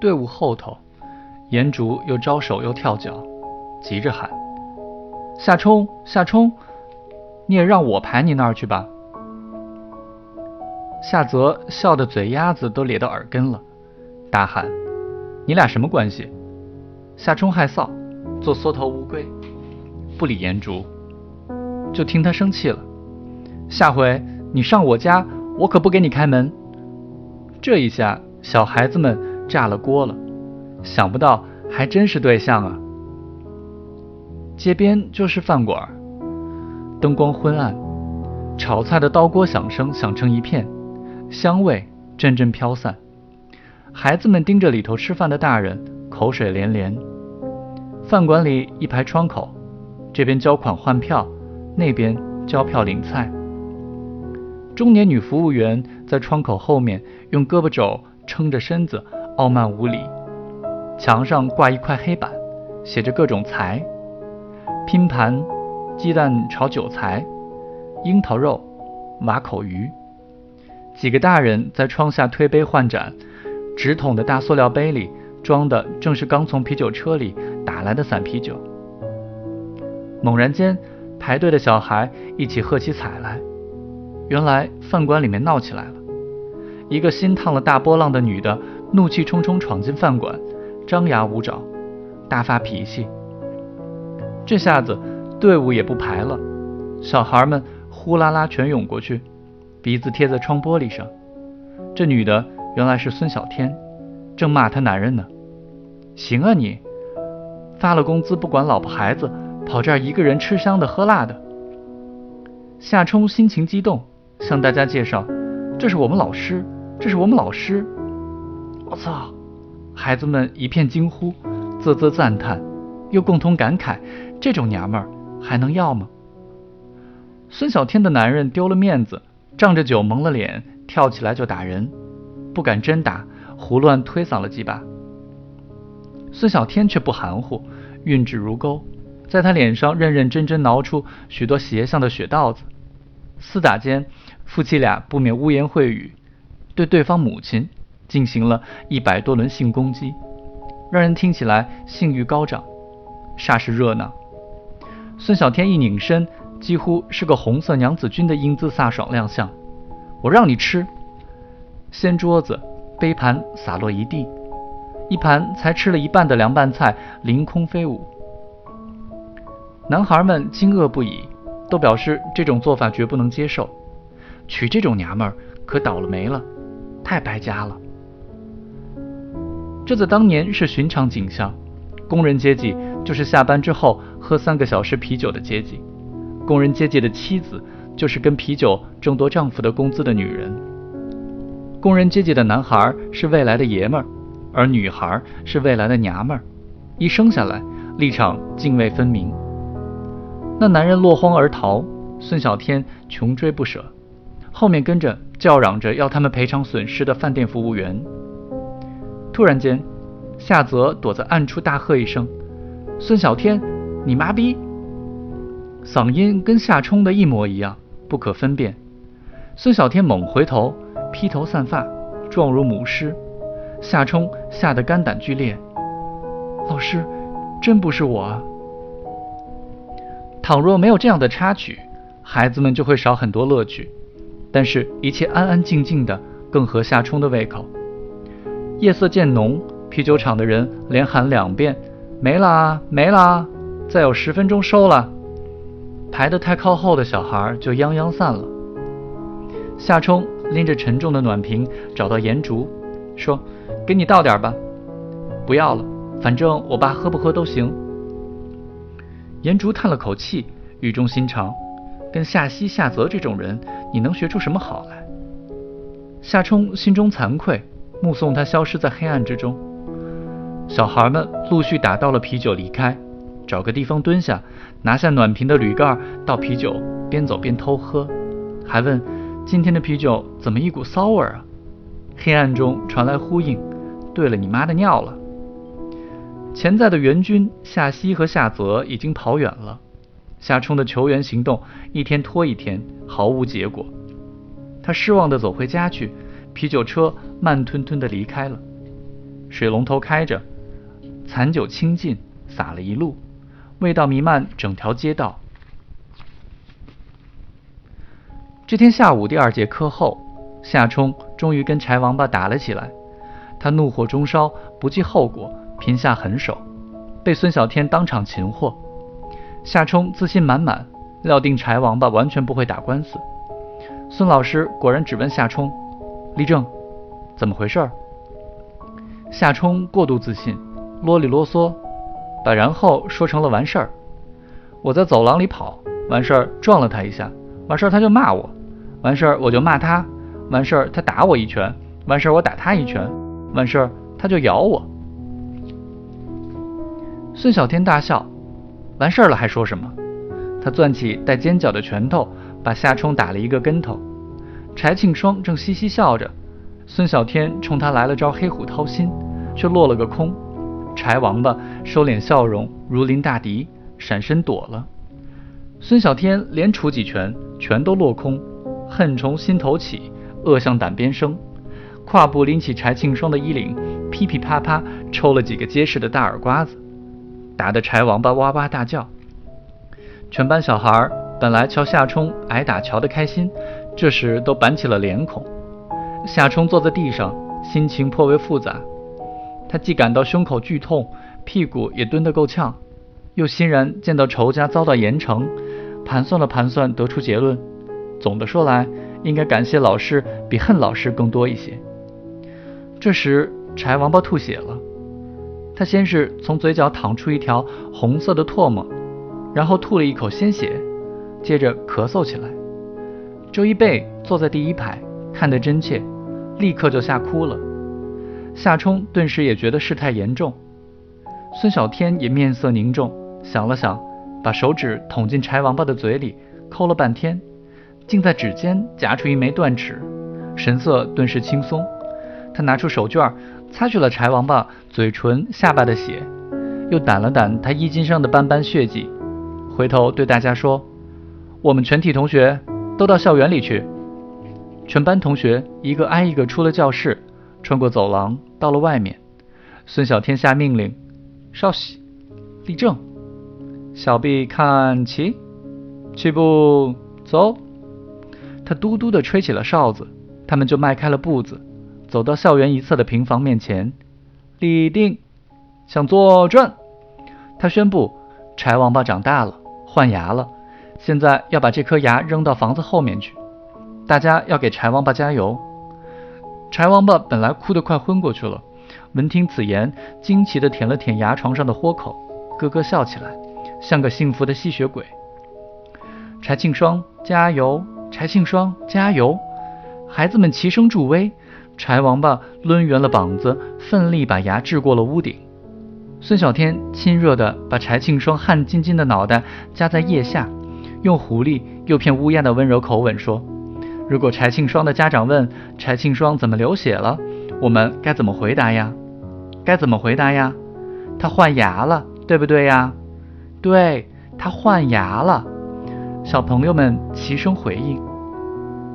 队伍后头，颜竹又招手又跳脚，急着喊：“夏冲，夏冲，你也让我排你那儿去吧。”夏泽笑得嘴丫子都咧到耳根了，大喊：“你俩什么关系？”夏冲害臊，做缩头乌龟，不理颜竹，就听他生气了：“下回你上我家，我可不给你开门。”这一下，小孩子们炸了锅了，想不到还真是对象啊！街边就是饭馆，灯光昏暗，炒菜的刀锅响声响成一片。香味阵阵飘散，孩子们盯着里头吃饭的大人，口水连连。饭馆里一排窗口，这边交款换票，那边交票领菜。中年女服务员在窗口后面用胳膊肘撑着身子，傲慢无礼。墙上挂一块黑板，写着各种菜：拼盘、鸡蛋炒韭菜、樱桃肉、马口鱼。几个大人在窗下推杯换盏，直筒的大塑料杯里装的正是刚从啤酒车里打来的散啤酒。猛然间，排队的小孩一起喝起彩来。原来饭馆里面闹起来了，一个心烫了大波浪的女的怒气冲冲闯进饭馆，张牙舞爪，大发脾气。这下子队伍也不排了，小孩们呼啦啦全涌过去。鼻子贴在窗玻璃上，这女的原来是孙小天，正骂她男人呢。行啊你，发了工资不管老婆孩子，跑这儿一个人吃香的喝辣的。夏冲心情激动，向大家介绍：“这是我们老师，这是我们老师。”我操！孩子们一片惊呼，啧啧赞叹，又共同感慨：这种娘们儿还能要吗？孙小天的男人丢了面子。仗着酒蒙了脸，跳起来就打人，不敢真打，胡乱推搡了几把。孙小天却不含糊，运指如钩，在他脸上认认真真挠出许多斜向的血道子。厮打间，夫妻俩不免污言秽语，对对方母亲进行了一百多轮性攻击，让人听起来性欲高涨，煞是热闹。孙小天一拧身。几乎是个红色娘子军的英姿飒爽亮相，我让你吃，掀桌子，杯盘洒落一地，一盘才吃了一半的凉拌菜凌空飞舞。男孩们惊愕不已，都表示这种做法绝不能接受，娶这种娘们儿可倒了霉了，太败家了。这在当年是寻常景象，工人阶级就是下班之后喝三个小时啤酒的阶级。工人阶级的妻子就是跟啤酒争夺丈夫的工资的女人。工人阶级的男孩是未来的爷们儿，而女孩是未来的娘们儿。一生下来，立场泾渭分明。那男人落荒而逃，孙小天穷追不舍，后面跟着叫嚷着要他们赔偿损失的饭店服务员。突然间，夏泽躲在暗处大喝一声：“孙小天，你妈逼！”嗓音跟夏冲的一模一样，不可分辨。孙小天猛回头，披头散发，状如母狮。夏冲吓得肝胆俱裂。老师，真不是我啊！倘若没有这样的插曲，孩子们就会少很多乐趣。但是，一切安安静静的，更合夏冲的胃口。夜色渐浓，啤酒厂的人连喊两遍：“没啦，没啦！”再有十分钟收了。排得太靠后的小孩就泱泱散了。夏冲拎着沉重的暖瓶找到颜竹，说：“给你倒点吧。”“不要了，反正我爸喝不喝都行。”颜竹叹了口气，语重心长：“跟夏西、夏泽这种人，你能学出什么好来？”夏冲心中惭愧，目送他消失在黑暗之中。小孩们陆续打到了啤酒离开。找个地方蹲下，拿下暖瓶的铝盖，倒啤酒，边走边偷喝，还问今天的啤酒怎么一股骚味啊？黑暗中传来呼应：“对了，你妈的尿了！”潜在的援军夏西和夏泽已经跑远了，夏冲的求援行动一天拖一天，毫无结果。他失望地走回家去，啤酒车慢吞吞地离开了。水龙头开着，残酒倾尽，洒了一路，味道弥漫整条街道。这天下午第二节课后，夏冲终于跟柴王八打了起来。他怒火中烧，不计后果，拼下狠手，被孙小天当场擒获。夏冲自信满满，料定柴王八完全不会打官司。孙老师果然只问夏冲：“立正，怎么回事？”夏冲过度自信，啰里啰嗦，把然后说成了完事儿。我在走廊里跑，完事儿撞了他一下，完事儿他就骂我。完事儿我就骂他，完事儿他打我一拳，完事儿我打他一拳，完事儿他就咬我。孙小天大笑，完事儿了还说什么？他攥起带尖角的拳头，把夏冲打了一个跟头。柴庆双正嘻嘻笑着，孙小天冲他来了招黑虎掏心，却落了个空。柴王八收敛笑容，如临大敌，闪身躲了。孙小天连杵几拳，全都落空。恨从心头起，恶向胆边生。跨步拎起柴庆双的衣领，噼噼啪啪抽了几个结实的大耳刮子，打得柴王八哇哇大叫。全班小孩本来瞧夏冲挨打瞧得开心，这时都板起了脸孔。夏冲坐在地上，心情颇为复杂。他既感到胸口剧痛，屁股也蹲得够呛，又欣然见到仇家遭到严惩，盘算了盘算，得出结论。总的说来，应该感谢老师比恨老师更多一些。这时，柴王八吐血了。他先是从嘴角淌出一条红色的唾沫，然后吐了一口鲜血，接着咳嗽起来。周一贝坐在第一排，看得真切，立刻就吓哭了。夏冲顿时也觉得事态严重。孙小天也面色凝重，想了想，把手指捅进柴王八的嘴里，抠了半天。竟在指尖夹出一枚断齿，神色顿时轻松。他拿出手绢擦去了柴王八嘴唇、下巴的血，又掸了掸他衣襟上的斑斑血迹，回头对大家说：“我们全体同学都到校园里去。”全班同学一个挨一个出了教室，穿过走廊，到了外面。孙小天下命令：“稍息，立正，小臂看齐，齐步走。”他嘟嘟地吹起了哨子，他们就迈开了步子，走到校园一侧的平房面前，立定，向左转。他宣布：柴王八长大了，换牙了，现在要把这颗牙扔到房子后面去。大家要给柴王八加油。柴王八本来哭得快昏过去了，闻听此言，惊奇地舔了舔牙床上的豁口，咯咯笑起来，像个幸福的吸血鬼。柴庆双，加油！柴庆双，加油！孩子们齐声助威。柴王八抡圆了膀子，奋力把牙掷过了屋顶。孙小天亲热地把柴庆双汗津津的脑袋夹在腋下，用狐狸又骗乌鸦的温柔口吻说：“如果柴庆双的家长问柴庆双怎么流血了，我们该怎么回答呀？该怎么回答呀？他换牙了，对不对呀？对，他换牙了。”小朋友们齐声回应。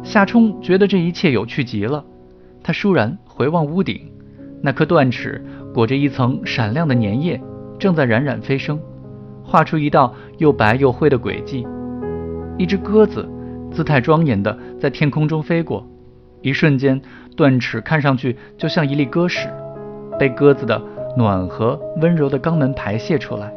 夏冲觉得这一切有趣极了，他倏然回望屋顶，那颗断齿裹着一层闪亮的粘液，正在冉冉飞升，画出一道又白又灰的轨迹。一只鸽子姿态庄严地在天空中飞过，一瞬间，断齿看上去就像一粒鸽屎，被鸽子的暖和温柔的肛门排泄出来。